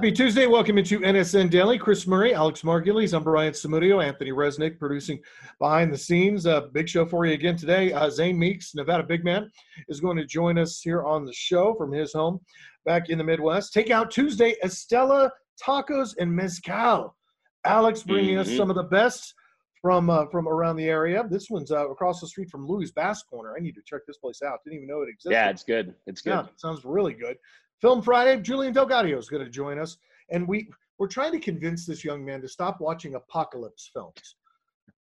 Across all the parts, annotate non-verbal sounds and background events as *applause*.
Happy Tuesday. Welcome into NSN Daily. Chris Murray, Alex Margulies. I'm Brian Samudio, Anthony Resnick producing behind the scenes. Uh, big show for you again today. Uh, Zane Meeks, Nevada big man, is going to join us here on the show from his home back in the Midwest. Take out Tuesday, Estela Tacos and Mezcal. Alex bringing mm-hmm. us some of the best from uh, from around the area. This one's uh, across the street from Louis Basque Corner. I need to check this place out. Didn't even know it existed. Yeah, it's good. It's good. Yeah, it sounds really good. Film Friday, Julian Delgado is going to join us, and we we're trying to convince this young man to stop watching apocalypse films.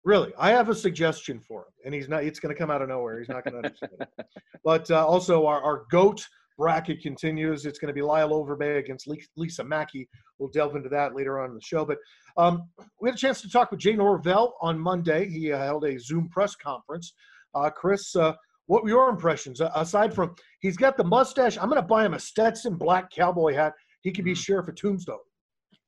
Really, I have a suggestion for him, and he's not. It's going to come out of nowhere. He's not going to understand it. *laughs* But uh, also, our, our goat bracket continues. It's going to be Lyle Overbay against Lisa Mackey. We'll delve into that later on in the show. But um, we had a chance to talk with Jay Norvell on Monday. He uh, held a Zoom press conference. Uh, Chris, uh, what were your impressions aside from he's got the mustache? I'm going to buy him a Stetson black cowboy hat. He could be mm-hmm. sheriff of Tombstone.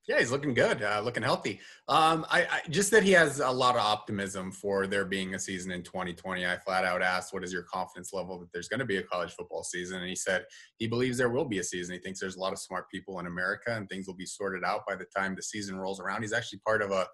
Yeah, he's looking good, uh, looking healthy. Um, I, I, just that he has a lot of optimism for there being a season in 2020. I flat out asked, "What is your confidence level that there's going to be a college football season?" And he said he believes there will be a season. He thinks there's a lot of smart people in America, and things will be sorted out by the time the season rolls around. He's actually part of a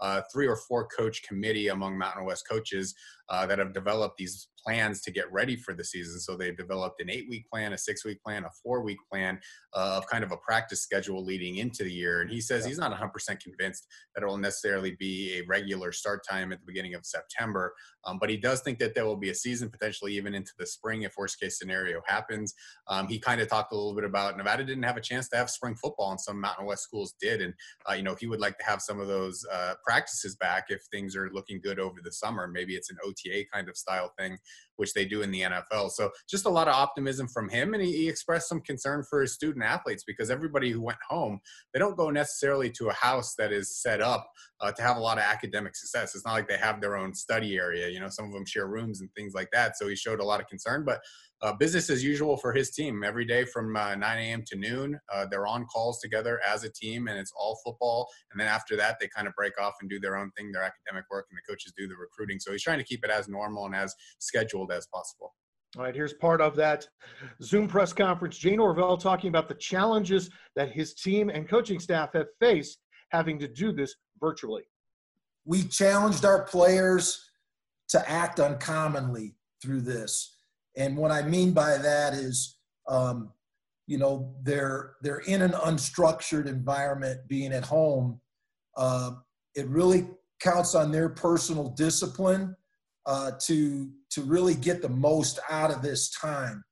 uh, three or four coach committee among Mountain West coaches uh, that have developed these plans to get ready for the season. So they've developed an eight week plan, a six week plan, a four week plan uh, of kind of a practice schedule leading into the year. And he says yeah. he's not 100% convinced that it will necessarily be a regular start time at the beginning of September. Um, but he does think that there will be a season potentially even into the spring if worst case scenario happens. Um, he kind of talked a little bit about Nevada didn't have a chance to have spring football and some Mountain West schools did. And, uh, you know, he would like to have some of those uh, practices back if things are looking good over the summer. Maybe it's an OTA kind of style thing which they do in the NFL. So just a lot of optimism from him. And he, he, expressed some concern for his student athletes because everybody who went home, they don't go necessarily to a house that is set up uh, to have a lot of academic success. It's not like they have their own study area. You know, some of them share rooms and things like that. So he showed a lot of concern. But uh, business as usual for his team every day from uh, 9 a.m. to noon. Uh, they're on calls together as a team, and it's all football. And then after that, they kind of break off and do their own thing, their academic work, and the coaches do the recruiting. So he's trying to keep it as normal and as scheduled as possible. All right, here's part of that Zoom press conference. Jay Norvell talking about the challenges that his team and coaching staff have faced having to do this virtually. We challenged our players to act uncommonly through this and what I mean by that is, um, you know, they're they're in an unstructured environment, being at home. Uh, it really counts on their personal discipline uh, to to really get the most out of this time.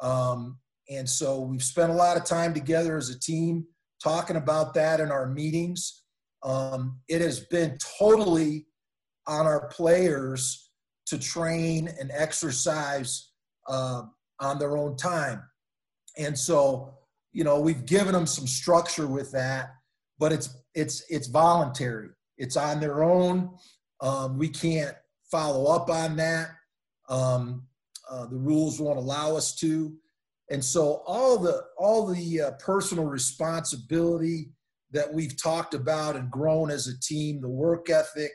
Um, and so we've spent a lot of time together as a team talking about that in our meetings. Um, it has been totally on our players to train and exercise uh, on their own time. And so, you know, we've given them some structure with that, but it's it's it's voluntary. It's on their own. Um, we can't follow up on that. Um, uh, the rules won't allow us to. And so all the all the uh, personal responsibility that we've talked about and grown as a team, the work ethic,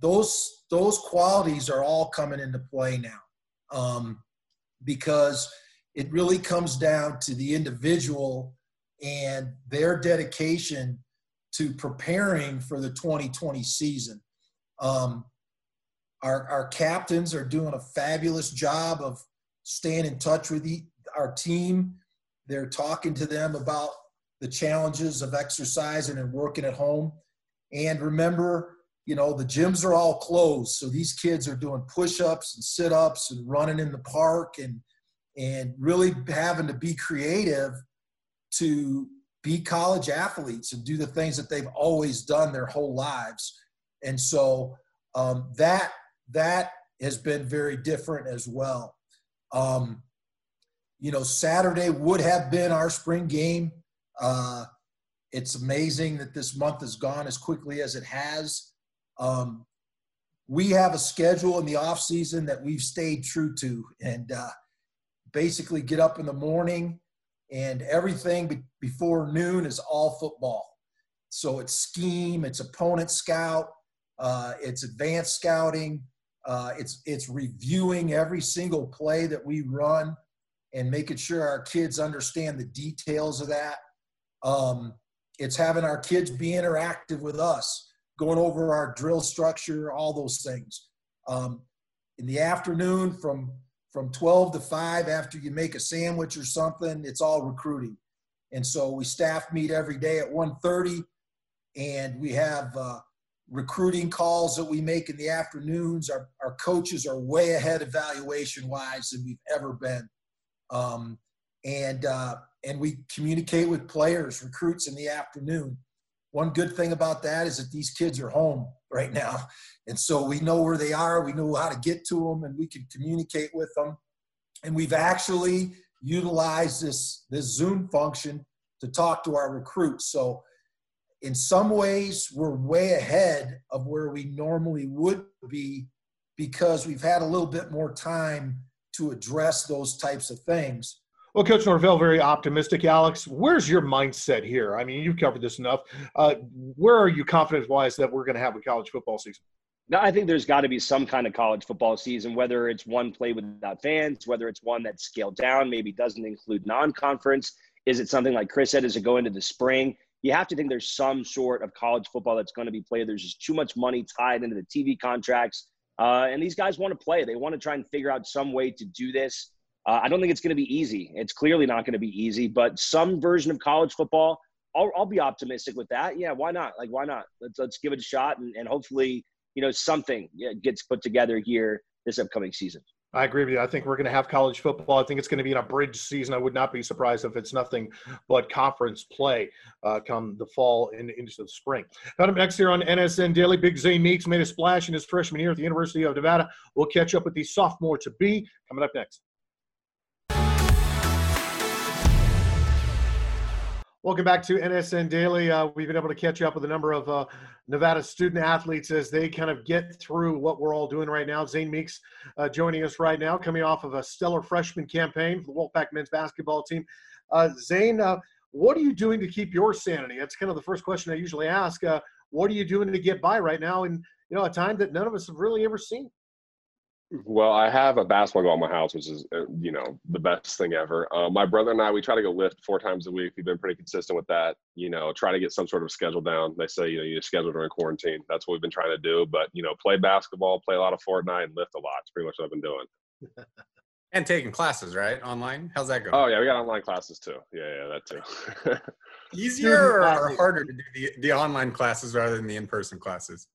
those those qualities are all coming into play now. Um, because it really comes down to the individual and their dedication to preparing for the 2020 season. Um, our, our captains are doing a fabulous job of staying in touch with the, our team. They're talking to them about the challenges of exercising and working at home. And remember, you know, the gyms are all closed. So these kids are doing push ups and sit ups and running in the park and, and really having to be creative to be college athletes and do the things that they've always done their whole lives. And so um, that, that has been very different as well. Um, you know, Saturday would have been our spring game. Uh, it's amazing that this month has gone as quickly as it has. Um, we have a schedule in the off season that we've stayed true to, and uh, basically get up in the morning, and everything be- before noon is all football. So it's scheme, it's opponent scout, uh, it's advanced scouting, uh, it's it's reviewing every single play that we run, and making sure our kids understand the details of that. Um, it's having our kids be interactive with us, going over our drill structure, all those things. Um, in the afternoon, from from 12 to 5, after you make a sandwich or something, it's all recruiting. And so we staff meet every day at 1:30, and we have uh, recruiting calls that we make in the afternoons. Our, our coaches are way ahead evaluation wise than we've ever been. Um, and, uh, and we communicate with players, recruits in the afternoon. One good thing about that is that these kids are home right now. And so we know where they are, we know how to get to them, and we can communicate with them. And we've actually utilized this, this Zoom function to talk to our recruits. So in some ways we're way ahead of where we normally would be because we've had a little bit more time to address those types of things. Well, Coach Norvell, very optimistic. Alex, where's your mindset here? I mean, you've covered this enough. Uh, where are you confidence wise that we're going to have a college football season? No, I think there's got to be some kind of college football season, whether it's one play without fans, whether it's one that's scaled down, maybe doesn't include non conference. Is it something like Chris said, does it go into the spring? you have to think there's some sort of college football that's going to be played. There's just too much money tied into the TV contracts. Uh, and these guys want to play. They want to try and figure out some way to do this. Uh, I don't think it's going to be easy. It's clearly not going to be easy, but some version of college football, I'll, I'll be optimistic with that. Yeah, why not? Like, why not? Let's, let's give it a shot and, and hopefully, you know, something gets put together here this upcoming season. I agree with you. I think we're going to have college football. I think it's going to be a bridge season. I would not be surprised if it's nothing but conference play uh, come the fall and into the spring. Coming up next here on NSN Daily, Big Zane Meeks made a splash in his freshman year at the University of Nevada. We'll catch up with the sophomore to be coming up next. Welcome back to NSN Daily. Uh, we've been able to catch up with a number of uh, Nevada student athletes as they kind of get through what we're all doing right now. Zane Meeks uh, joining us right now, coming off of a stellar freshman campaign for the Wolfpack men's basketball team. Uh, Zane, uh, what are you doing to keep your sanity? That's kind of the first question I usually ask. Uh, what are you doing to get by right now in you know a time that none of us have really ever seen? Well, I have a basketball goal in my house, which is uh, you know the best thing ever. Uh, my brother and I, we try to go lift four times a week. We've been pretty consistent with that. You know, try to get some sort of schedule down. They say you know you schedule during quarantine. That's what we've been trying to do. But you know, play basketball, play a lot of Fortnite, and lift a lot. It's pretty much what I've been doing. *laughs* and taking classes, right? Online. How's that going? Oh yeah, we got online classes too. Yeah, yeah, that too. *laughs* Easier or harder to do the, the online classes rather than the in-person classes?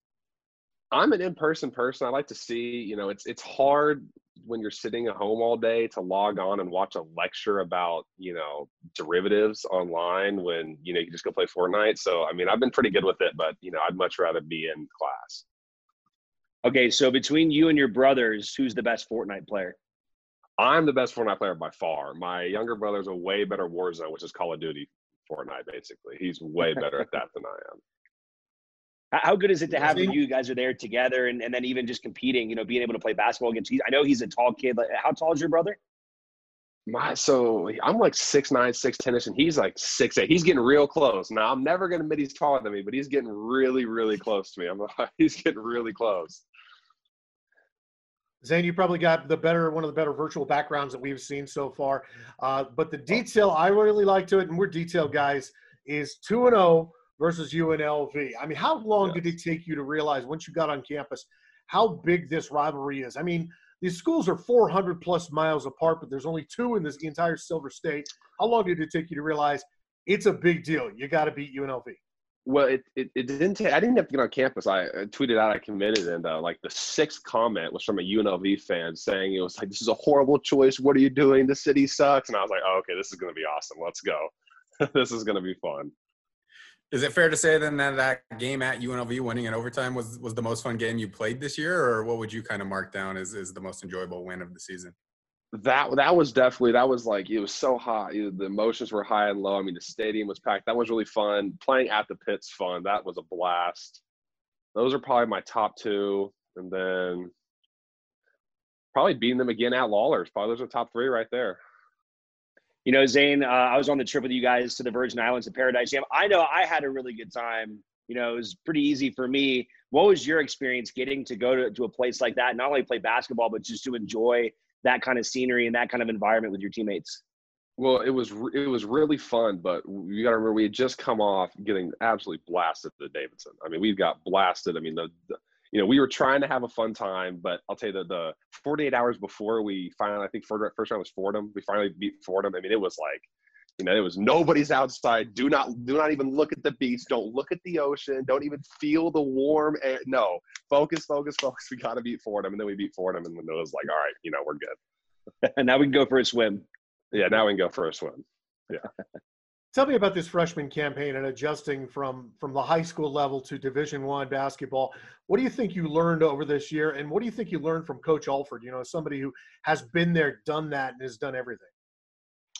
I'm an in-person person. I like to see, you know, it's it's hard when you're sitting at home all day to log on and watch a lecture about, you know, derivatives online when, you know, you just go play Fortnite. So, I mean, I've been pretty good with it, but, you know, I'd much rather be in class. Okay, so between you and your brothers, who's the best Fortnite player? I'm the best Fortnite player by far. My younger brother's a way better Warzone, which is Call of Duty Fortnite, basically. He's way *laughs* better at that than I am. How good is it to have you guys are there together and, and then even just competing, you know, being able to play basketball against I know he's a tall kid. Like, how tall is your brother? My so I'm like six nine, six tennis, and he's like six eight. He's getting real close. Now I'm never gonna admit he's taller than me, but he's getting really, really close to me. I'm like, *laughs* he's getting really close. Zane, you probably got the better one of the better virtual backgrounds that we've seen so far. Uh, but the detail I really like to it, and we're detailed guys, is two and zero oh versus UNLV. I mean, how long did it take you to realize once you got on campus how big this rivalry is? I mean, these schools are 400 plus miles apart, but there's only two in this entire Silver State. How long did it take you to realize it's a big deal? You got to beat UNLV. Well, it, it, it, didn't take, I didn't have to get on campus. I, I tweeted out I committed, and uh, like the sixth comment was from a UNLV fan saying it was like, this is a horrible choice. What are you doing? The city sucks. And I was like, oh, okay, this is going to be awesome. Let's go. *laughs* this is going to be fun. Is it fair to say then that that game at UNLV winning in overtime was was the most fun game you played this year, or what would you kind of mark down as, as the most enjoyable win of the season? That that was definitely that was like it was so hot. The emotions were high and low. I mean, the stadium was packed. That was really fun. Playing at the pit's fun. That was a blast. Those are probably my top two, and then probably beating them again at Lawlor's. Probably those are top three right there. You know, Zane, uh, I was on the trip with you guys to the Virgin Islands at Paradise Jam. I know I had a really good time. You know, it was pretty easy for me. What was your experience getting to go to, to a place like that, not only play basketball, but just to enjoy that kind of scenery and that kind of environment with your teammates? Well, it was it was really fun, but you got to remember we had just come off getting absolutely blasted at Davidson. I mean, we got blasted. I mean, the, the, you know we were trying to have a fun time, but I'll tell you that the 48 hours before we finally, I think first round was Fordham. We finally beat Fordham. I mean, it was like, you know, it was nobody's outside. Do not do not even look at the beach. Don't look at the ocean. Don't even feel the warm air. No, focus, focus, *laughs* focus. We got to beat Fordham, and then we beat Fordham, and then it was like, all right, you know, we're good. *laughs* and now we can go for a swim yeah, now we can go for a swim. Yeah. Tell me about this freshman campaign and adjusting from from the high school level to Division One basketball. What do you think you learned over this year, and what do you think you learned from Coach Alford? You know, somebody who has been there, done that, and has done everything.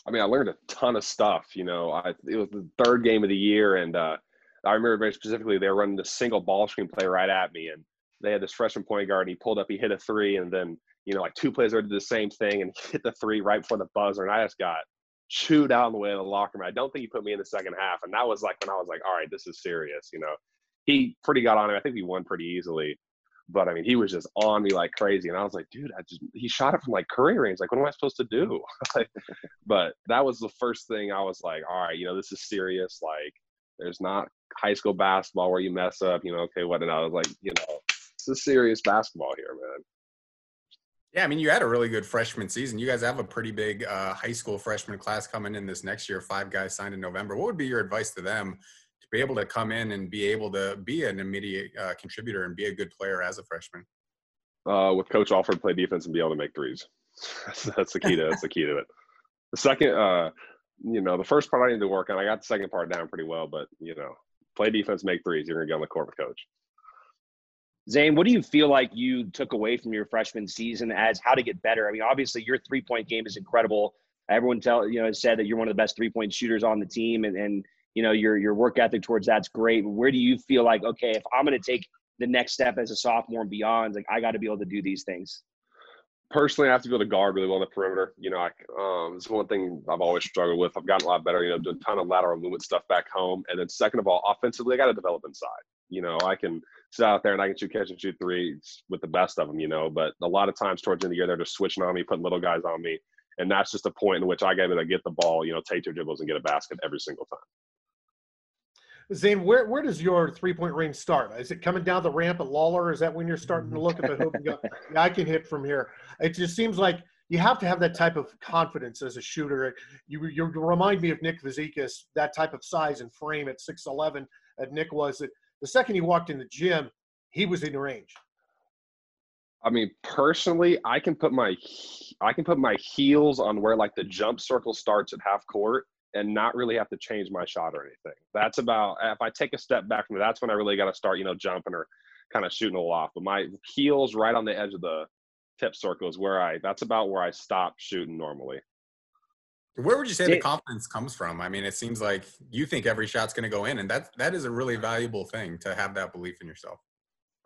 I mean, I learned a ton of stuff. You know, I, it was the third game of the year, and uh, I remember very specifically they were running the single ball screen play right at me, and they had this freshman point guard. And he pulled up, he hit a three, and then you know, like two plays did the same thing and *laughs* hit the three right before the buzzer, and I just got chewed out on the way to the locker room. I don't think he put me in the second half, and that was like when I was like, all right, this is serious. You know, he pretty got on him. I think we won pretty easily, but I mean, he was just on me like crazy, and I was like, dude, I just he shot it from like curry range. Like, what am I supposed to do? *laughs* but that was the first thing I was like, all right, you know, this is serious. Like, there's not high school basketball where you mess up. You know, okay, what? And I was like, you know, this is serious basketball here, man. Yeah, I mean, you had a really good freshman season. You guys have a pretty big uh, high school freshman class coming in this next year. Five guys signed in November. What would be your advice to them to be able to come in and be able to be an immediate uh, contributor and be a good player as a freshman? Uh, with Coach Alford, play defense and be able to make threes. *laughs* that's the key to that's the key to it. The second, uh, you know, the first part I need to work on. I got the second part down pretty well, but you know, play defense, make threes. You're gonna get on the court with Coach. Zane, what do you feel like you took away from your freshman season as how to get better? I mean, obviously your three point game is incredible. Everyone tell you know said that you're one of the best three point shooters on the team, and and you know your your work ethic towards that's great. Where do you feel like okay, if I'm going to take the next step as a sophomore and beyond, like I got to be able to do these things? Personally, I have to be able to guard really well on the perimeter. You know, I, um, it's one thing I've always struggled with. I've gotten a lot better. You know, doing a ton of lateral movement stuff back home, and then second of all, offensively, I got to develop inside. You know, I can sit out there and I can shoot catch and shoot threes with the best of them, you know. But a lot of times towards the end of the year, they're just switching on me, putting little guys on me. And that's just a point in which I got to get the ball, you know, take two dribbles and get a basket every single time. Zane, where, where does your three point range start? Is it coming down the ramp at Lawlor? Is that when you're starting to look at the hoop and go, *laughs* yeah, I can hit from here? It just seems like you have to have that type of confidence as a shooter. You, you remind me of Nick Fazekas, that type of size and frame at 6'11 at Nick was. That the second he walked in the gym, he was in range. I mean, personally, I can put my I can put my heels on where like the jump circle starts at half court and not really have to change my shot or anything. That's about if I take a step back from that's when I really got to start, you know, jumping or kind of shooting a little off. But my heels right on the edge of the tip circle is where I that's about where I stop shooting normally. Where would you say the confidence comes from? I mean, it seems like you think every shot's going to go in, and that that is a really valuable thing to have that belief in yourself.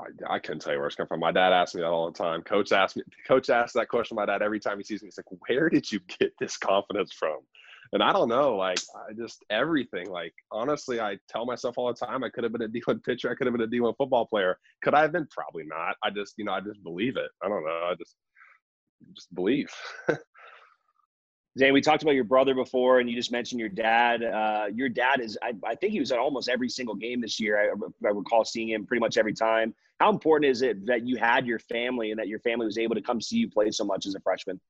I, I couldn't tell you where it's coming from. My dad asks me that all the time. Coach asks me. Coach asks that question. My dad every time he sees me. He's like, "Where did you get this confidence from?" And I don't know. Like, I just everything. Like, honestly, I tell myself all the time, I could have been a D1 pitcher. I could have been a D1 football player. Could I have been? Probably not. I just, you know, I just believe it. I don't know. I just, just believe. *laughs* Zane, we talked about your brother before, and you just mentioned your dad. Uh, your dad is, I, I, think he was at almost every single game this year. I, I, recall seeing him pretty much every time. How important is it that you had your family and that your family was able to come see you play so much as a freshman?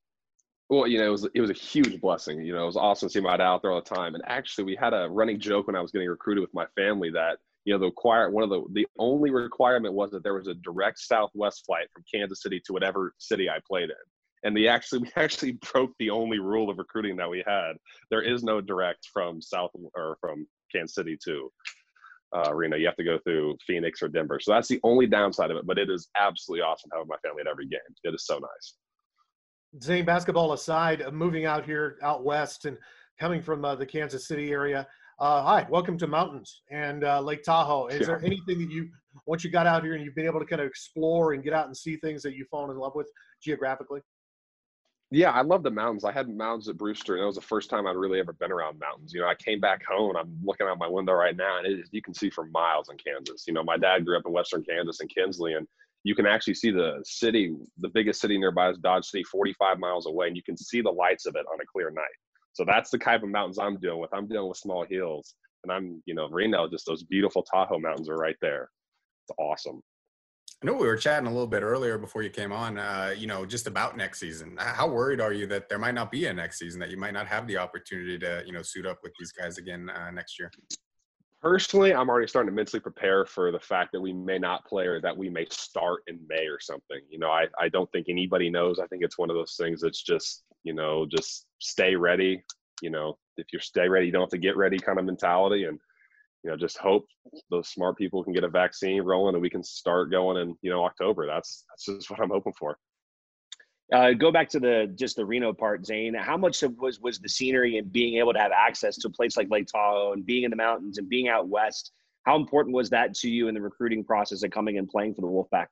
Well, you know, it was it was a huge blessing. You know, it was awesome to see my dad out there all the time. And actually, we had a running joke when I was getting recruited with my family that you know the require one of the the only requirement was that there was a direct Southwest flight from Kansas City to whatever city I played in and we actually *laughs* we actually broke the only rule of recruiting that we had. There is no direct from South or from Kansas City to uh, Reno. You have to go through Phoenix or Denver. So that's the only downside of it. But it is absolutely awesome having my family at every game. It is so nice. Zane, basketball aside, uh, moving out here out west and coming from uh, the Kansas City area. Uh, hi, welcome to mountains and uh, Lake Tahoe. *laughs* Is yeah. there anything that you, once you got out here and you've been able to kind of explore and get out and see things that you've fallen in love with geographically? Yeah, I love the mountains. I had mountains at Brewster, and that was the first time I'd really ever been around mountains. You know, I came back home, and I'm looking out my window right now, and you can see for miles in Kansas. You know, my dad grew up in western Kansas in Kinsley, and you can actually see the city. The biggest city nearby is Dodge City, 45 miles away, and you can see the lights of it on a clear night. So that's the type of mountains I'm dealing with. I'm dealing with small hills, and I'm you know Reno, just those beautiful Tahoe mountains are right there. It's awesome. I know we were chatting a little bit earlier before you came on, uh, you know, just about next season. How worried are you that there might not be a next season, that you might not have the opportunity to, you know, suit up with these guys again uh, next year? Personally, I'm already starting to mentally prepare for the fact that we may not play or that we may start in May or something. You know, I, I don't think anybody knows. I think it's one of those things that's just, you know, just stay ready. You know, if you stay ready, you don't have to get ready kind of mentality. And you know, just hope those smart people can get a vaccine rolling and we can start going in, you know, October. That's that's just what I'm hoping for. Uh, go back to the just the Reno part, Zane. How much of was was the scenery and being able to have access to a place like Lake Tahoe and being in the mountains and being out west? How important was that to you in the recruiting process of coming and playing for the Wolfpack?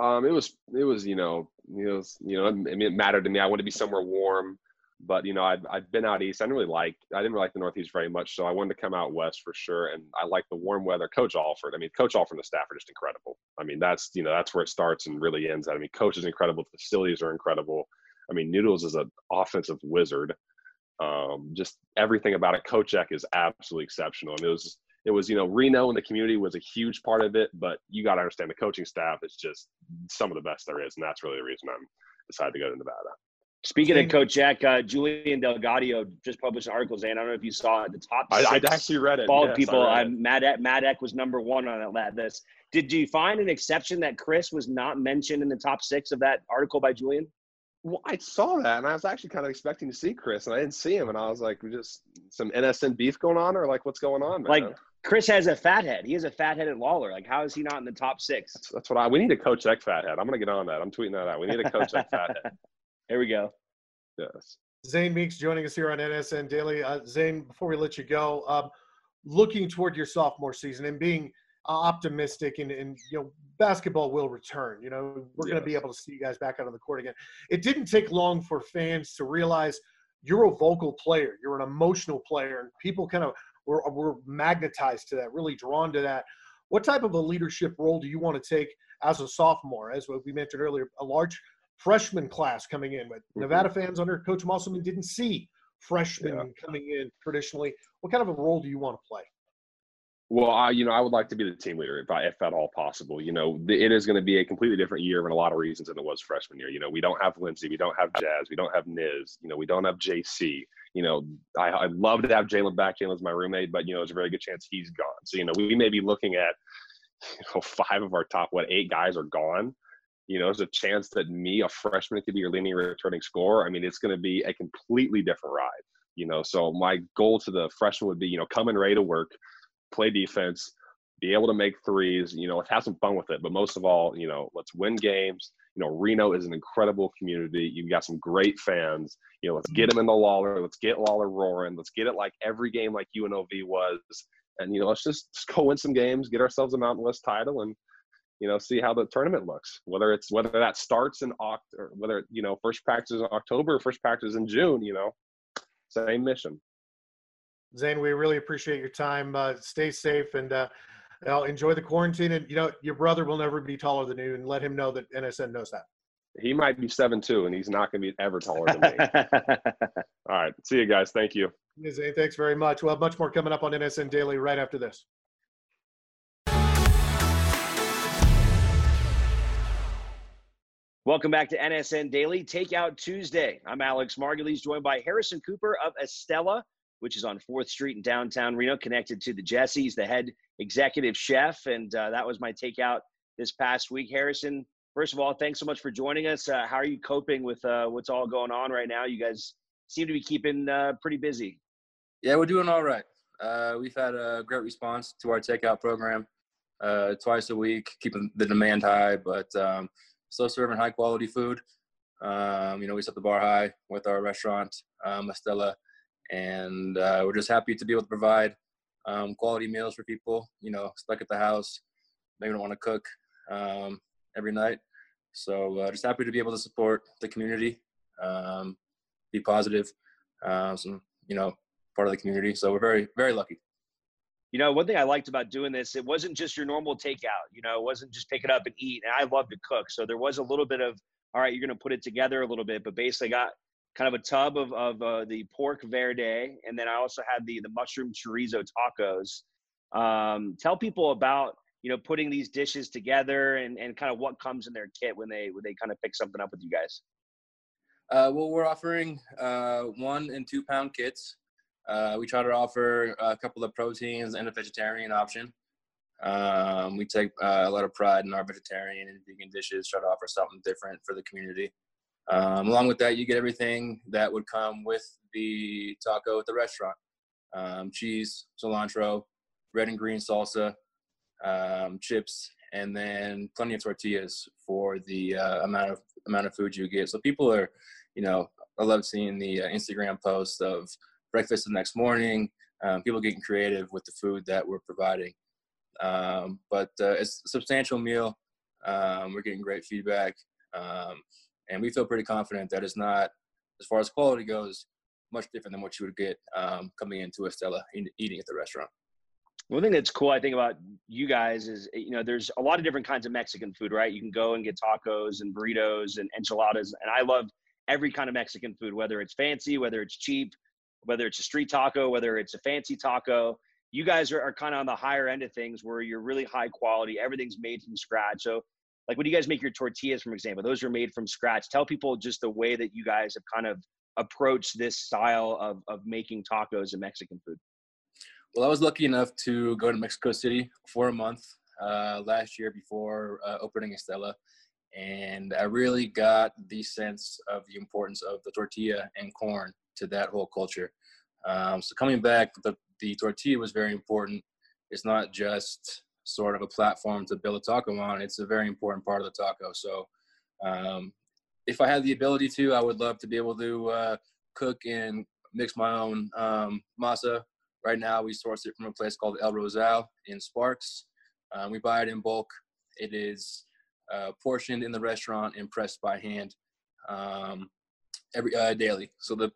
Um, it was it was you know it was you know I mean, it mattered to me. I wanted to be somewhere warm. But you know, I'd, I'd been out east. I didn't really like I didn't really like the Northeast very much, so I wanted to come out west for sure. And I like the warm weather. Coach Alford, I mean, Coach Alford and the staff are just incredible. I mean, that's you know that's where it starts and really ends. I mean, Coach is incredible. The facilities are incredible. I mean, Noodles is an offensive wizard. Um, just everything about it. Coach Eck is absolutely exceptional. And it was it was you know Reno and the community was a huge part of it, but you got to understand the coaching staff is just some of the best there is, and that's really the reason I'm decided to go to Nevada. Speaking of Coach Eck, uh, Julian Delgado just published an article saying, I don't know if you saw it, the top I, I actually read it. Bald yes, people. Uh, Matt, Matt Eck was number one on that list. Did you find an exception that Chris was not mentioned in the top six of that article by Julian? Well, I saw that, and I was actually kind of expecting to see Chris, and I didn't see him, and I was like, just some NSN beef going on, or like, what's going on, man? Like, Chris has a fat head. He has a fat headed Lawlor. Like, how is he not in the top six? That's, that's what I. We need a coach Eck fat head. I'm gonna get on that. I'm tweeting that out. We need a coach Eck fat head. *laughs* Here we go. Yes. Zane Meeks joining us here on NSN Daily. Uh, Zane, before we let you go, um, looking toward your sophomore season and being uh, optimistic and, and, you know basketball will return. You know we're yes. going to be able to see you guys back out on the court again. It didn't take long for fans to realize you're a vocal player, you're an emotional player, and people kind of were, were magnetized to that, really drawn to that. What type of a leadership role do you want to take as a sophomore? As we mentioned earlier, a large freshman class coming in. But mm-hmm. Nevada fans under Coach Musselman didn't see freshmen yeah. coming in traditionally. What kind of a role do you want to play? Well, I, you know, I would like to be the team leader if, I, if at all possible. You know, it is going to be a completely different year for a lot of reasons than it was freshman year. You know, we don't have Lindsay, we don't have Jazz, we don't have Niz, you know, we don't have JC. You know, I, I'd love to have Jalen back. Jalen's my roommate, but you know, there's a very good chance he's gone. So you know, we may be looking at *laughs* you know five of our top what eight guys are gone you know, there's a chance that me, a freshman, could be your leading returning scorer. I mean, it's going to be a completely different ride. You know, so my goal to the freshman would be, you know, come in ready to work, play defense, be able to make threes. You know, let's have some fun with it. But most of all, you know, let's win games. You know, Reno is an incredible community. You've got some great fans. You know, let's get mm-hmm. them in the Lawlor. Let's get Lawlor roaring. Let's get it like every game like UNLV was. And you know, let's just, just go win some games, get ourselves a Mountain West title, and you know, see how the tournament looks. Whether it's whether that starts in Oct or whether you know first practice in October, first practice in June. You know, same mission. Zane, we really appreciate your time. Uh, stay safe and uh, enjoy the quarantine. And you know, your brother will never be taller than you, and let him know that NSN knows that. He might be seven two, and he's not going to be ever taller than me. *laughs* All right, see you guys. Thank you. Zane, thanks very much. We'll have much more coming up on NSN Daily right after this. Welcome back to NSN Daily Takeout Tuesday. I'm Alex Margulies, joined by Harrison Cooper of Estela, which is on 4th Street in downtown Reno, connected to the Jesse's, the head executive chef. And uh, that was my takeout this past week. Harrison, first of all, thanks so much for joining us. Uh, how are you coping with uh, what's all going on right now? You guys seem to be keeping uh, pretty busy. Yeah, we're doing all right. Uh, we've had a great response to our takeout program uh, twice a week, keeping the demand high. But um, still serving high quality food. Um, you know, we set the bar high with our restaurant, um, Estela, and uh, we're just happy to be able to provide um, quality meals for people. You know, stuck at the house, maybe don't want to cook um, every night. So uh, just happy to be able to support the community, um, be positive, uh, some you know part of the community. So we're very very lucky you know, one thing I liked about doing this, it wasn't just your normal takeout. You know, it wasn't just pick it up and eat. And I love to cook, so there was a little bit of, all right, you're going to put it together a little bit, but basically got kind of a tub of, of uh, the pork verde, and then I also had the the mushroom chorizo tacos. Um, tell people about you know putting these dishes together and, and kind of what comes in their kit when they when they kind of pick something up with you guys. Uh, well, we're offering uh, one and two pound kits. Uh, we try to offer a couple of proteins and a vegetarian option. Um, we take uh, a lot of pride in our vegetarian and vegan dishes, try to offer something different for the community. Um, along with that, you get everything that would come with the taco at the restaurant um, cheese, cilantro, red and green salsa, um, chips, and then plenty of tortillas for the uh, amount of amount of food you get. So people are, you know, I love seeing the uh, Instagram posts of breakfast the next morning. Um, people getting creative with the food that we're providing. Um, but uh, it's a substantial meal. Um, we're getting great feedback, um, and we feel pretty confident that it's not, as far as quality goes, much different than what you would get um, coming into Estela eating at the restaurant. One thing that's cool, I think, about you guys is, you know, there's a lot of different kinds of Mexican food, right? You can go and get tacos and burritos and enchiladas. And I love every kind of Mexican food, whether it's fancy, whether it's cheap, whether it's a street taco, whether it's a fancy taco. You guys are, are kind of on the higher end of things where you're really high quality. Everything's made from scratch. So, like when you guys make your tortillas, for example, those are made from scratch. Tell people just the way that you guys have kind of approached this style of, of making tacos and Mexican food. Well, I was lucky enough to go to Mexico City for a month uh, last year before uh, opening Estela. And I really got the sense of the importance of the tortilla and corn to that whole culture. Um, so coming back, the, the tortilla was very important. It's not just sort of a platform to build a taco on. It's a very important part of the taco. So um, if I had the ability to, I would love to be able to uh, cook and mix my own um, masa Right now, we source it from a place called El Rosal in Sparks. Um, we buy it in bulk. It is uh, portioned in the restaurant and pressed by hand um, every uh, daily. So the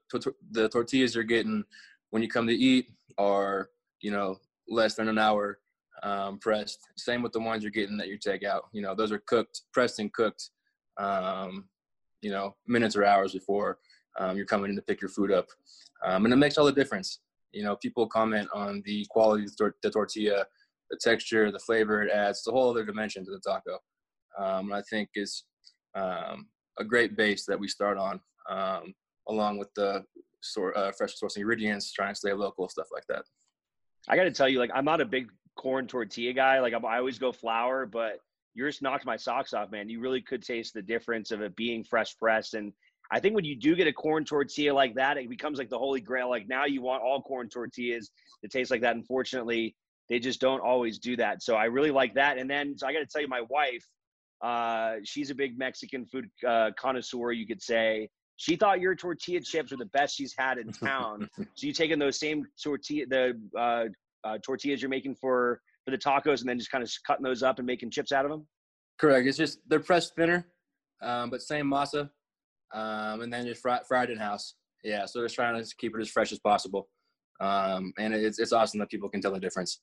the tortillas you're getting when you come to eat are you know less than an hour um, pressed. Same with the ones you're getting that you take out. You know those are cooked, pressed and cooked. Um, you know minutes or hours before um, you're coming in to pick your food up, um, and it makes all the difference. You know, people comment on the quality of the tortilla, the texture, the flavor it adds, the whole other dimension to the taco. Um, I think is um, a great base that we start on, um, along with the uh, fresh source ingredients, trying to stay local, stuff like that. I got to tell you, like, I'm not a big corn tortilla guy. Like, I always go flour, but yours knocked my socks off, man. You really could taste the difference of it being fresh pressed and I think when you do get a corn tortilla like that, it becomes like the holy grail. Like now you want all corn tortillas to taste like that. Unfortunately, they just don't always do that. So I really like that. And then so I got to tell you, my wife, uh, she's a big Mexican food uh, connoisseur, you could say. She thought your tortilla chips were the best she's had in town. *laughs* so you taking those same tortilla, the uh, uh, tortillas you're making for for the tacos, and then just kind of cutting those up and making chips out of them. Correct. It's just they're pressed thinner, um, but same masa um, and then just fry, fried in house. Yeah, so just trying to keep it as fresh as possible. Um, and it's it's awesome that people can tell the difference.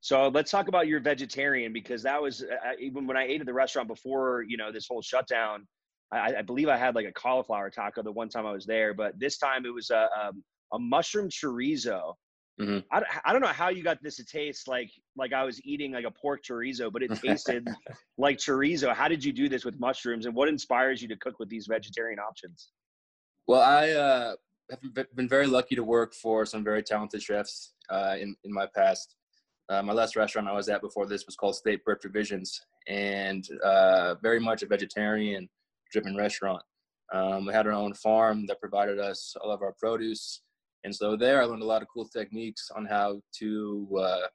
So let's talk about your vegetarian because that was uh, even when I ate at the restaurant before you know this whole shutdown. I, I, believe I had like a cauliflower taco the one time I was there, but this time it was a um, a mushroom chorizo Mm-hmm. I, I don't know how you got this to taste like like I was eating like a pork chorizo, but it tasted *laughs* like chorizo. How did you do this with mushrooms, and what inspires you to cook with these vegetarian options? Well, I uh, have been very lucky to work for some very talented chefs uh, in in my past. Uh, my last restaurant I was at before this was called State Bird Provisions, and uh, very much a vegetarian driven restaurant. Um, we had our own farm that provided us all of our produce and so there, I learned a lot of cool techniques on how to uh,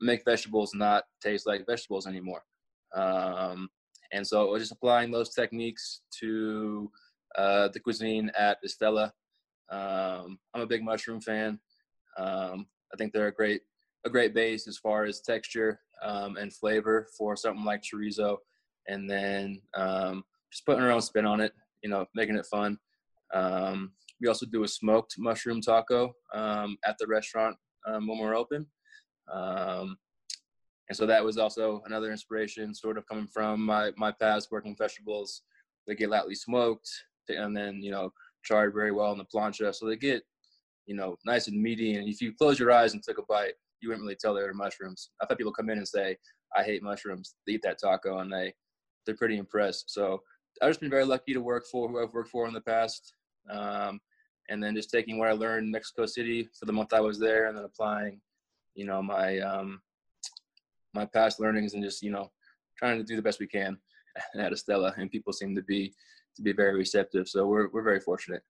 make vegetables not taste like vegetables anymore. Um, and so I was just applying those techniques to uh, the cuisine at Estela. Um, I'm a big mushroom fan. Um, I think they're a great a great base as far as texture um, and flavor for something like chorizo, and then um, just putting our own spin on it. You know, making it fun. Um, we also do a smoked mushroom taco um, at the restaurant um, when we're open. Um, and so that was also another inspiration, sort of coming from my, my past working vegetables. They get lightly smoked, and then you know charred very well in the plancha, so they get you know nice and meaty. And if you close your eyes and took a bite, you wouldn't really tell they were mushrooms. I've had people come in and say, "I hate mushrooms." They eat that taco and they they're pretty impressed. So I've just been very lucky to work for who I've worked for in the past. Um, and then just taking what I learned in Mexico City for the month I was there, and then applying, you know, my um, my past learnings and just you know trying to do the best we can *laughs* at Estela. And people seem to be to be very receptive, so we're we're very fortunate.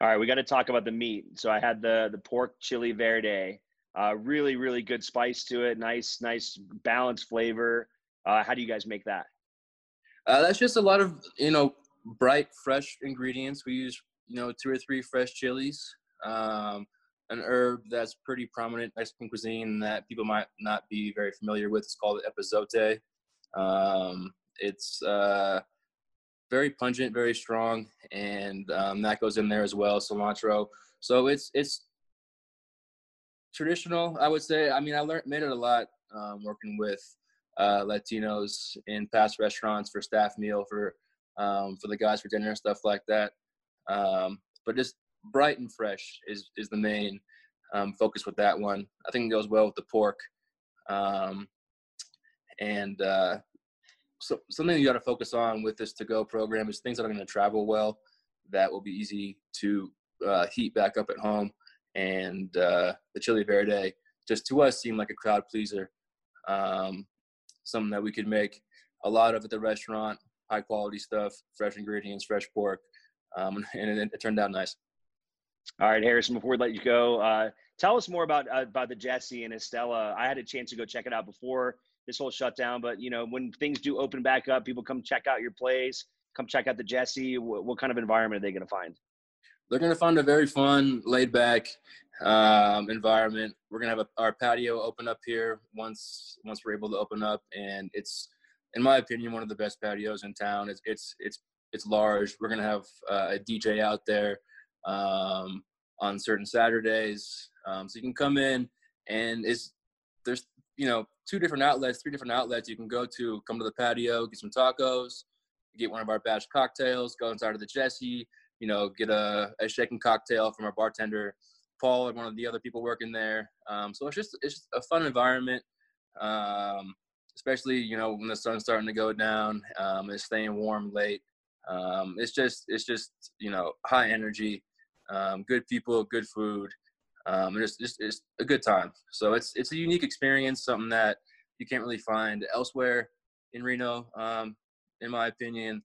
All right, we got to talk about the meat. So I had the the pork chili verde, uh, really really good spice to it, nice nice balanced flavor. Uh, how do you guys make that? Uh, that's just a lot of you know bright fresh ingredients. We use you know two or three fresh chilies, um, an herb that's pretty prominent Mexican cuisine that people might not be very familiar with. It's called epazote. Um, it's uh, very pungent, very strong, and um, that goes in there as well. Cilantro. So it's it's traditional, I would say. I mean, I learned made it a lot um, working with uh, Latinos in past restaurants for staff meal for um, for the guys for dinner and stuff like that. Um, but just bright and fresh is is the main um, focus with that one. I think it goes well with the pork, um, and uh, so something you got to focus on with this to go program is things that are going to travel well, that will be easy to uh, heat back up at home, and uh, the chili verde just to us seemed like a crowd pleaser. Um, something that we could make a lot of at the restaurant, high quality stuff, fresh ingredients, fresh pork, um, *laughs* and it, it, turned out nice. All right, Harrison. Before we let you go, uh, tell us more about uh, about the Jesse and Estela. I had a chance to go check it out before this whole shutdown, but you know when things do open back up, people come check out your place, come check out the Jesse. What, what kind of environment are they going to find? They're going to find a very fun, laid back um, environment. We're to have a, our patio open up here once once we're able to open up, and it's in my opinion one of the best patios in town. It's it's it's it's large. We're gonna have uh, a DJ out there um, on certain Saturdays, um, so you can come in and is there's you know two different outlets, three different outlets you can go to. Come to the patio, get some tacos, get one of our batch cocktails, go inside of the Jesse, you know, get a, a shaken cocktail from our bartender Paul and one of the other people working there. Um, so it's just it's just a fun environment. Um, especially you know when the sun's starting to go down um, it's staying warm late um, it's just it's just you know high energy um, good people good food um, and it's just it's a good time so it's it's a unique experience something that you can't really find elsewhere in reno in my opinion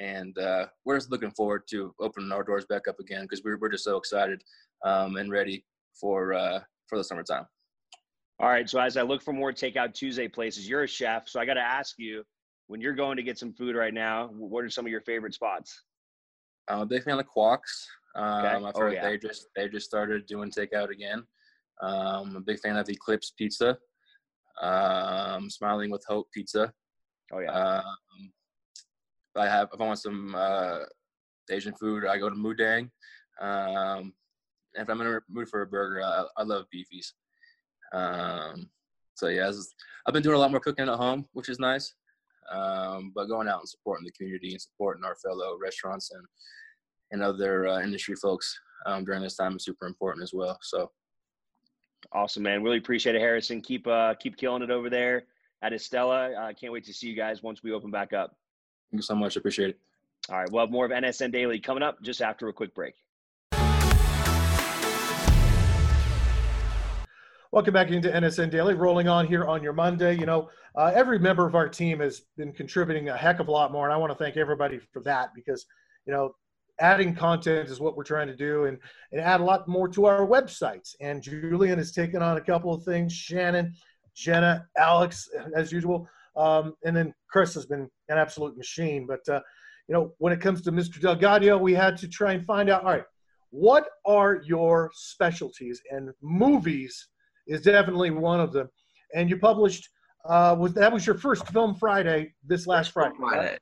and uh, we're just looking forward to opening our doors back up again because we're, we're just so excited um, and ready for uh, for the summertime all right. So as I look for more Takeout Tuesday places, you're a chef. So I got to ask you, when you're going to get some food right now, what are some of your favorite spots? I'm a big fan of Quack's. Um, okay. I've heard oh, yeah. they just they just started doing takeout again. Um, I'm a big fan of Eclipse Pizza, um, Smiling with Hope Pizza. Oh yeah. Um, I have if I want some uh, Asian food, I go to Mudang. Um, if I'm in a mood for a burger, I, I love Beefies. Um, so yeah, I've been doing a lot more cooking at home, which is nice. Um, but going out and supporting the community and supporting our fellow restaurants and and other uh, industry folks um, during this time is super important as well. So awesome, man! Really appreciate it, Harrison. Keep uh, keep killing it over there at Estela. I uh, can't wait to see you guys once we open back up. Thank you so much. Appreciate it. All right, we'll have more of NSN Daily coming up just after a quick break. Welcome back into NSN Daily, rolling on here on your Monday. You know, uh, every member of our team has been contributing a heck of a lot more, and I want to thank everybody for that because, you know, adding content is what we're trying to do and, and add a lot more to our websites. And Julian has taken on a couple of things. Shannon, Jenna, Alex, as usual. Um, and then Chris has been an absolute machine. But, uh, you know, when it comes to Mr. Delgado, we had to try and find out, all right, what are your specialties and movies is definitely one of them. And you published uh, was that was your first Film Friday this last Friday. Friday. Right?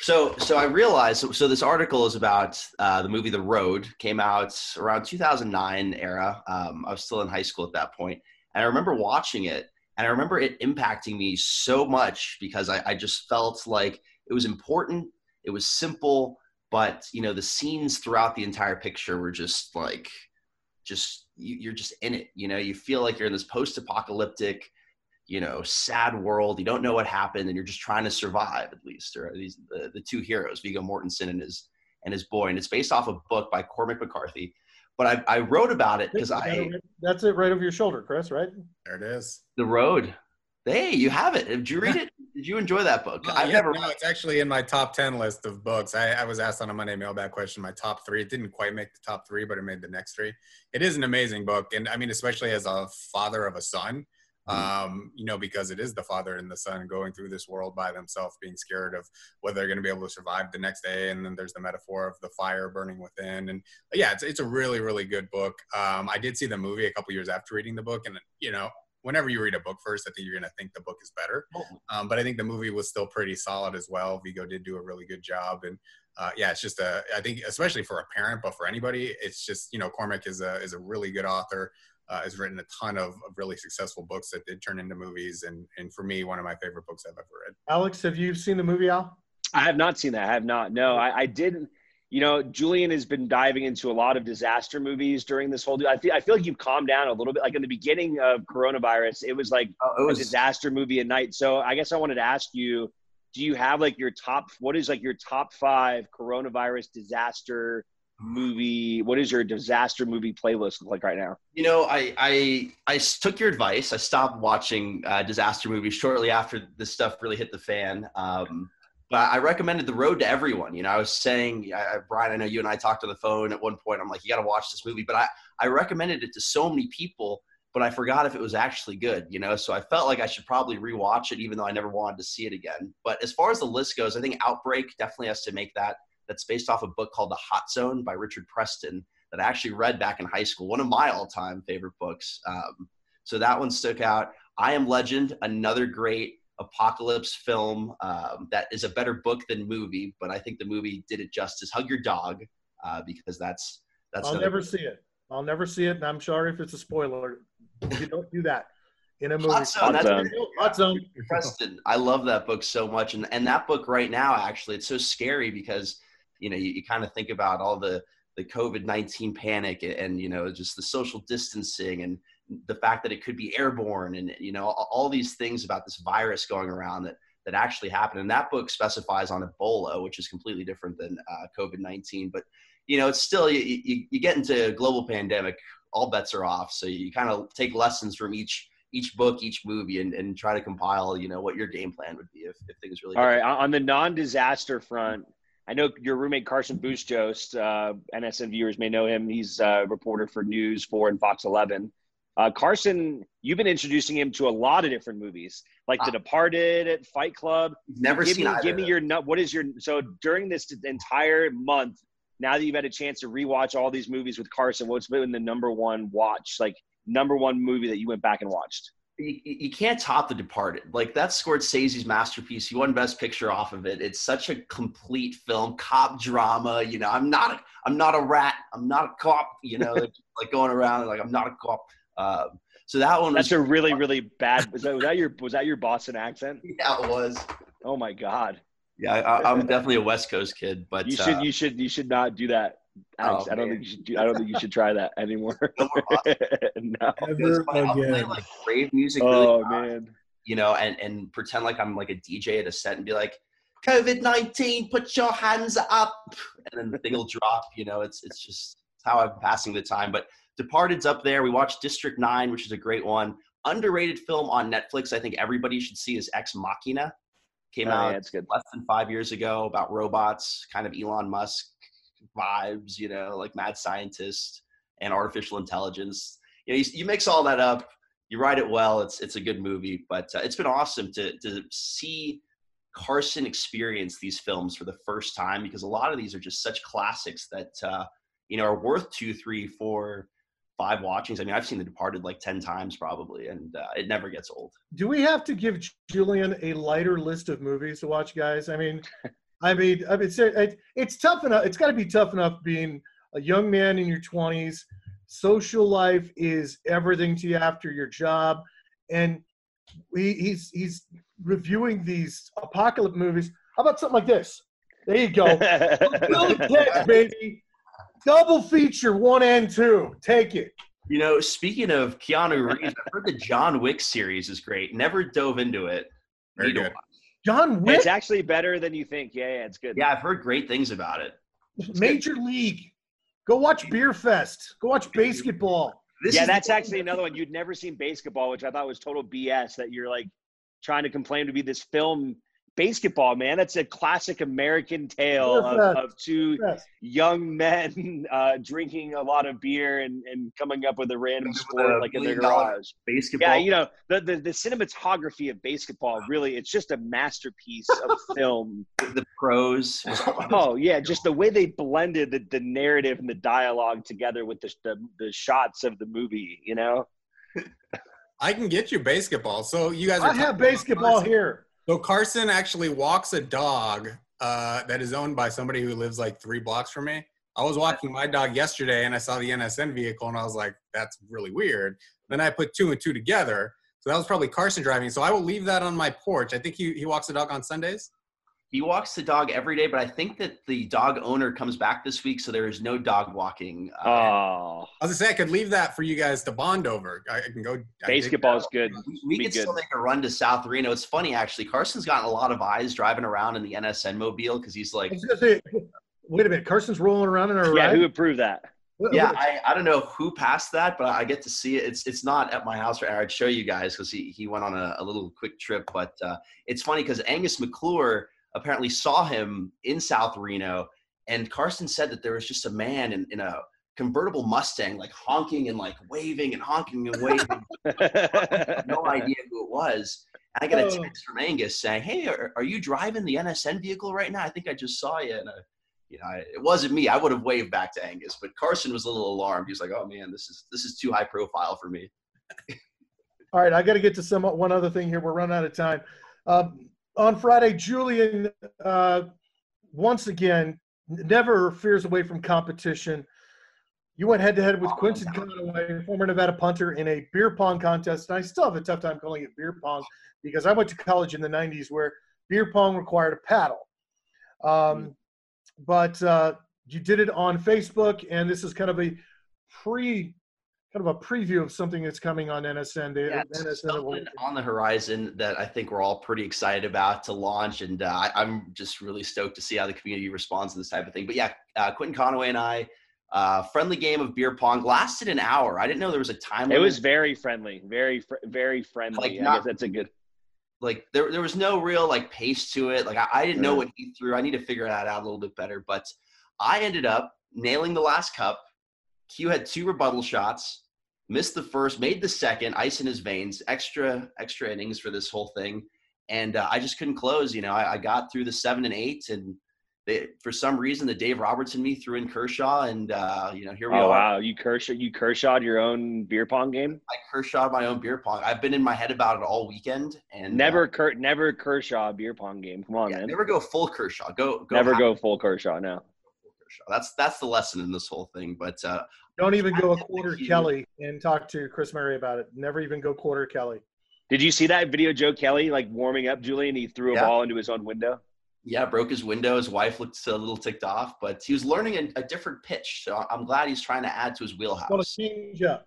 So, so I realized. So, so this article is about uh, the movie The Road. Came out around 2009 era. Um, I was still in high school at that point, and I remember watching it, and I remember it impacting me so much because I, I just felt like it was important. It was simple, but you know the scenes throughout the entire picture were just like just you, are just in it you know you feel like you're in this post-apocalyptic you know sad world you don't know what happened and you're just trying to survive at least or these the, the two heroes viggo mortensen and his and his boy and it's based off a book by cormac mccarthy but I, I wrote about it because I. That's it right over your shoulder, Chris. Right there. It is. The road. Hey, you have it. Did you read it? *laughs* Did you enjoy that book? Uh, I've yeah, never. No, it's actually in my top ten list of books. I, I, was asked on a Monday mailbag question my top three. It didn't quite make the top three, but it made the next three. It is an amazing book, and I mean, especially as a father of a son. Um, you know, because it is the father and the son going through this world by themselves, being scared of whether they're going to be able to survive the next day. And then there's the metaphor of the fire burning within. And yeah, it's, it's a really, really good book. Um, I did see the movie a couple years after reading the book, and you know, whenever you read a book first, I think you're going to think the book is better. Um, but I think the movie was still pretty solid as well. Viggo did do a really good job, and uh, yeah, it's just a. I think especially for a parent, but for anybody, it's just you know Cormac is a is a really good author uh, has written a ton of, of, really successful books that did turn into movies, and and for me, one of my favorite books I've ever read. Alex, have you seen the movie Al? I have not seen that. I have not. No, I, I didn't. You know, Julian has been diving into a lot of disaster movies during this whole. I feel I feel like you've calmed down a little bit. Like in the beginning of coronavirus, it was like oh, it was, a disaster movie at night. So I guess I wanted to ask you: Do you have like your top? What is like your top five coronavirus disaster movie what is your disaster movie playlist like right now? You know i i i took your advice. I stopped watching uh, disaster movies shortly after this stuff really hit the fan. Um, but i recommended the road to everyone. You know i was saying I, brian i know you and i talked on the phone at one point. I'm like you got to watch this movie. But i i recommended it to so many people but i forgot if it was actually good you know? So i felt like i should probably rewatch it even though i never wanted to see it again. But as far as the list goes i think outbreak definitely has to make that that's based off a book called The Hot Zone by Richard Preston that I actually read back in high school. One of my all-time favorite books. Um, so that one stuck out. I Am Legend, another great apocalypse film um, that is a better book than movie, but I think the movie did it justice. Hug Your Dog, uh, because that's that's. I'll never see it. I'll never see it, and I'm sorry if it's a spoiler. You don't do that in a movie. Hot Zone. Hot Zone. Hot Zone. Preston. I love that book so much, and and that book right now actually it's so scary because you know, you, you kind of think about all the the COVID nineteen panic and you know just the social distancing and the fact that it could be airborne and you know all, all these things about this virus going around that that actually happened. And that book specifies on Ebola, which is completely different than uh, COVID nineteen. But you know, it's still you, you, you get into a global pandemic, all bets are off. So you kind of take lessons from each each book, each movie, and, and try to compile, you know, what your game plan would be if, if things really. All right, on the non-disaster front, I know your roommate Carson Bustost, uh, NSN viewers may know him. He's a reporter for News 4 and Fox 11. Uh, Carson, you've been introducing him to a lot of different movies, like The Departed, Fight Club. Never give seen me, Give me your what is your so during this entire month. Now that you've had a chance to rewatch all these movies with Carson, what's been the number one watch, like number one movie that you went back and watched? You, you, can't top The Departed. Like that that's Scorsese's masterpiece. He won Best Picture off of it. It's such a complete film, cop drama. You know, I'm not a, I'm not a rat. I'm not a cop. You know, *laughs* like, like going around like I'm not a cop. Um, so that one. That's a really *laughs* really bad. Was that, was that your was that your Boston accent? *laughs* Yeah, it was. Oh my god. Yeah, I, am definitely a West Coast kid, but you should uh, you should you should not do that. Alex, oh, I don't man. think you should. Do, I don't think you should try that anymore. *laughs* *laughs* no, Ever again. Play, like rave music. Really oh man, you know, and and pretend like I'm like a DJ at a set and be like, COVID nineteen, put your hands up, and then the thing will drop. You know, it's it's just how I'm passing the time. But Departed's up there. We watched District Nine, which is a great one. Underrated film on Netflix. I think everybody should see is Ex Machina. Came oh, out yeah, less than five years ago about robots, kind of Elon Musk vibes, you know, like mad scientist and artificial intelligence. You know, you, mix all that up, you write it well. It's it's a good movie, but uh, it's been awesome to to see Carson experience these films for the first time because a lot of these are just such classics that uh, you know are worth two, three, four, five watchings. I mean, I've seen The Departed like ten times probably, and uh, it never gets old. Do we have to give Julian a lighter list of movies to watch, guys? I mean, I mean, I mean, it's, it's tough enough. It's got to be tough enough being a young man in your 20s. Social life is everything to you after your job, and he, he's he's reviewing these apocalypse movies. How about something like this? There you go. Bill and Ted, baby. Double feature, one and two. Take it. You know, speaking of Keanu Reeves, I've heard the John Wick series is great. Never dove into it. Very Need good. Watch. John Wick, it's actually better than you think. Yeah, yeah, it's good. Yeah, I've heard great things about it. Major League. Go watch Beerfest. Go watch BASEketball. This yeah, that's actually another one. You'd never seen BASEketball, which I thought was total BS. That you're like trying to complain to be this film BASEketball, man. That's a classic American tale of, of two Yes. young men *laughs* uh, drinking a lot of beer and, and coming up with a random With a sport like in their garage. BASEketball. Yeah, you know the, the the cinematography of BASEketball really it's just a masterpiece of *laughs* film. the pros. Oh yeah, just the way they blended the, the narrative and the dialogue together with the, the the shots of the movie. You know. *laughs* I can get you BASEketball. So you guys are I have talking about BASEketball here. So Carson actually walks a dog uh, that is owned by somebody who lives like three blocks from me. I was walking my dog yesterday and I saw the NSN vehicle and I was like, that's really weird. Then I put two and two together. So that was probably Carson driving. So I will leave that on my porch. I think he, he walks the dog on Sundays. He walks the dog every day, but I think that the dog owner comes back this week, so there is no dog walking. Uh, Oh, I was gonna say I could leave that for you guys to bond over. I, I can go. I BASEketball is good. we we could good. still make a run to South Reno. It's funny actually. Carson's gotten a lot of eyes driving around in the NSN mobile because he's like, say, wait a minute. Carson's rolling around in our Yeah, ride. who approved that? Yeah, I, I don't know who passed that, but I get to see it. It's it's not at my house or I'd show you guys because he, he went on a, a little quick trip. But uh, it's funny because Angus McClure apparently saw him in South Reno, and Carson said that there was just a man in, in a convertible Mustang, like honking and like waving and honking and waving. *laughs* no idea who it was. And I got a Oh. text from Angus saying, "Hey, are, are you driving the NSN vehicle right now? I think I just saw you." And I, you know, I, it wasn't me. I would have waved back to Angus, but Carson was a little alarmed. He was like, "Oh man, this is this is too high profile for me." *laughs* All right, I got to get to some one other thing here. We're running out of time. Um, on Friday, Julian uh, once again never fears away from competition. You went head to head with Quinton Conaway, former Nevada punter, in a beer pong contest. And I still have a tough time calling it beer pong because I went to college in the '90s where beer pong required a paddle. Um, but uh, you did it on Facebook, and this is kind of a pre, kind of a preview of something that's coming on NSN. Day, Yeah, NSN that will- something on the horizon that I think we're all pretty excited about to launch, and uh, I, I'm just really stoked to see how the community responds to this type of thing. But yeah, uh, Quentin Conaway and I, uh, friendly game of beer pong lasted an hour. I didn't know there was a time. It was very friendly, very fr- very friendly. Like I not- guess that's a good. like there, there was no real like pace to it. Like I, I didn't know what he threw. I need to figure that out a little bit better. But I ended up nailing the last cup. Q had two rebuttal shots, missed the first, made the second, ice in his veins, extra extra innings for this whole thing, and uh, I just couldn't close. You know, I, I got through the seven and eight, and they, for some reason the Dave Roberts in me threw in Kershaw, and uh, you know here we Oh are. wow, you Kershaw, you Kershawed your own beer pong game. I Kershaw my own beer pong. I've been in my head about it all weekend, and uh, Never Ker, never Kershaw beer pong game. Come on, yeah, man. never go full Kershaw. Go, go Never half go full Kershaw now. Kershaw. That's that's the lesson in this whole thing. But uh, Don't even go a quarter. Kelly and talk to Chris Murray about it. Never even go quarter Kelly. Did you see that video, Joe Kelly, like warming up Julian? He threw a Yeah. ball into his own window. yeah, broke his window. His wife looked a little ticked off, but he was learning a, a different pitch. So I'm glad he's trying to add to his It's called a wheelhouse. change up.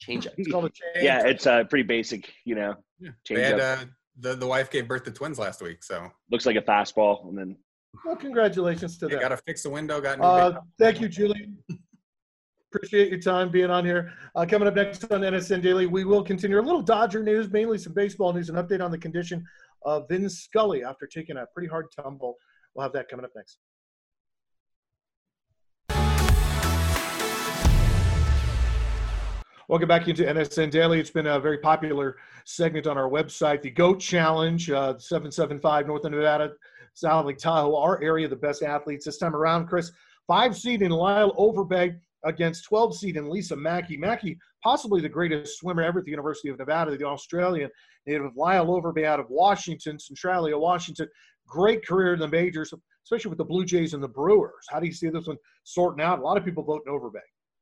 Change it. *laughs* It's called a change. Yeah, it's uh, pretty basic. You know, Yeah. Change They had up. uh, the the wife gave birth to twins last week, so looks like a fastball, and then Well, congratulations to they them. got to fix the window. Got new Uh, thank you, Julie. Appreciate your time being on here. Uh, coming up next on NSN Daily, we will continue a little Dodger news, mainly some baseball news, an update on the condition of Vin Scully after taking a pretty hard tumble. We'll have that coming up next. Welcome back into NSN Daily. It's been a very popular segment on our website, the GOAT Challenge, uh, 775 North Nevada, South Lake Tahoe, our area, the best athletes this time around. Chris, five seed in Lyle Overbay against 12 seed in Lisa Mackey. Mackey, possibly the greatest swimmer ever at the University of Nevada, the Australian native of Lyle Overbay out of Washington, Centralia, Washington. Great career in the majors, especially with the Blue Jays and the Brewers. How do you see this one sorting out? A lot of people voting Overbay.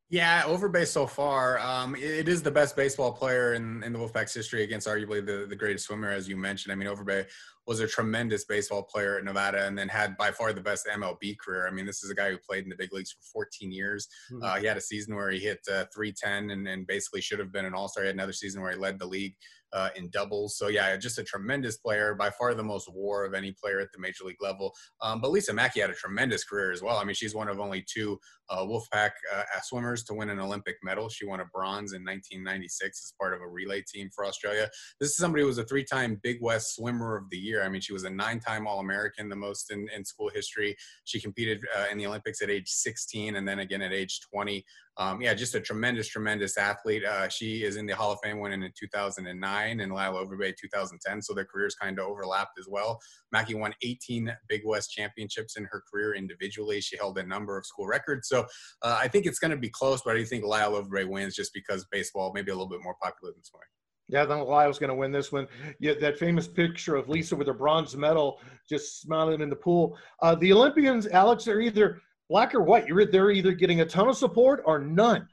Yeah, Overbay so far. Um, it is the best baseball player in, in the Wolfpack's history against arguably the, the greatest swimmer, as you mentioned. I mean, Overbay was a tremendous baseball player at Nevada and then had by far the best MLB career. I mean, this is a guy who played in the big leagues for 14 years. Mm-hmm. Uh, he had a season where he hit uh, 310 and, and basically should have been an all star. He had another season where he led the league uh, in doubles. So yeah, just a tremendous player, by far the most WAR of any player at the major league level. Um, but Lisa Mackey had a tremendous career as well. I mean, she's one of only two uh, Wolfpack uh, swimmers to win an Olympic medal. She won a bronze in 1996 as part of a relay team for Australia. This is somebody who was a three-time Big West Swimmer of the Year. I mean, she was a nine-time All-American, the most in, in school history. She competed uh, in the Olympics at age 16 and then again at age 20 um, yeah, just a tremendous, tremendous athlete. Uh, she is in the Hall of Fame winning in 2009 and Lyle Overbay 2010. So their careers kind of overlapped as well. Mackey won 18 Big West championships in her career individually. She held a number of school records. So uh, I think it's going to be close, but I do think Lyle Overbay wins just because baseball maybe a little bit more popular than swimming. Yeah, then Lyle's going to win this one. Yeah, that famous picture of Lisa with her bronze medal, just smiling in the pool. Uh, the Olympians, Alex, are either black or white. You're they're either getting a ton of support or none.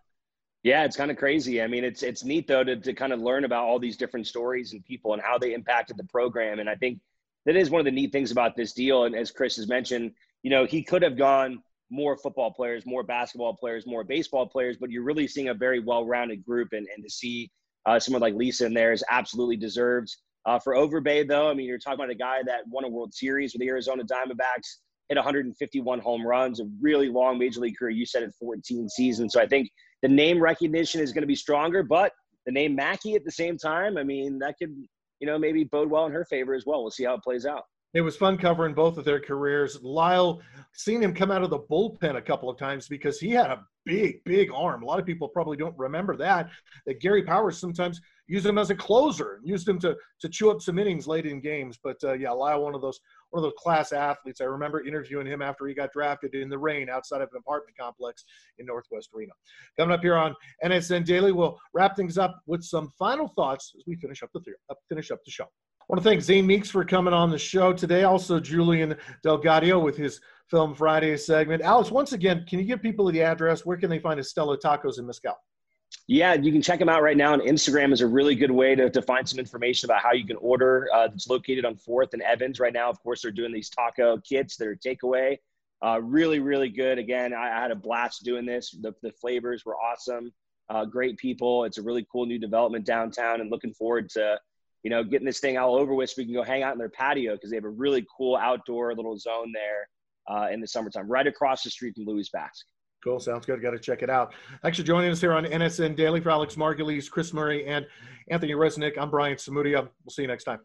Yeah, it's kind of crazy. I mean, it's it's neat though to to kind of learn about all these different stories and people and how they impacted the program. And I think that is one of the neat things about this deal. And as Chris has mentioned, you know, he could have gone more football players, more basketball players, more baseball players, but you're really seeing a very well-rounded group. And and to see uh, someone like Lisa in there is absolutely deserves. Uh, for Overbay, though, I mean, you're talking about a guy that won a World Series with the Arizona Diamondbacks hit 151 home runs, a really long major league career. You said it 14 seasons. So I think the name recognition is going to be stronger, but the name Mackey at the same time, I mean, that could, you know, maybe bode well in her favor as well. We'll see how it plays out. It was fun covering both of their careers. Lyle, seeing him come out of the bullpen a couple of times because he had a big, big arm. A lot of people probably don't remember that. That Gary Powers sometimes used him as a closer, and used him to to chew up some innings late in games. But uh, yeah, Lyle, one of those one of those class athletes. I remember interviewing him after he got drafted in the rain outside of an apartment complex in Northwest Reno. Coming up here on NSN Daily, we'll wrap things up with some final thoughts as we finish up the finish up the show. I want to thank Zane Meeks for coming on the show today. Also, Julian Delgado with his Film Friday segment. Alex, once again, can you give people the address? Where can they find Estela Tacos in Mescal? Yeah, you can check them out right now. And Instagram is a really good way to, to find some information about how you can order. Uh, it's located on 4th and Evans right now. Of course, they're doing these taco kits that are takeaway. Uh, really, really good. Again, I, I, had a blast doing this. The, the flavors were awesome. Uh, great people. It's a really cool new development downtown and looking forward to – you know, getting this thing all over with so we can go hang out in their patio because they have a really cool outdoor little zone there uh, in the summertime, right across the street from Louis Basque. Cool. Sounds good. Got to check it out. Thanks for joining us here on NSN Daily for Alex Margulies, Chris Murray, and Anthony Resnick. I'm Brian Samudia. We'll see you next time.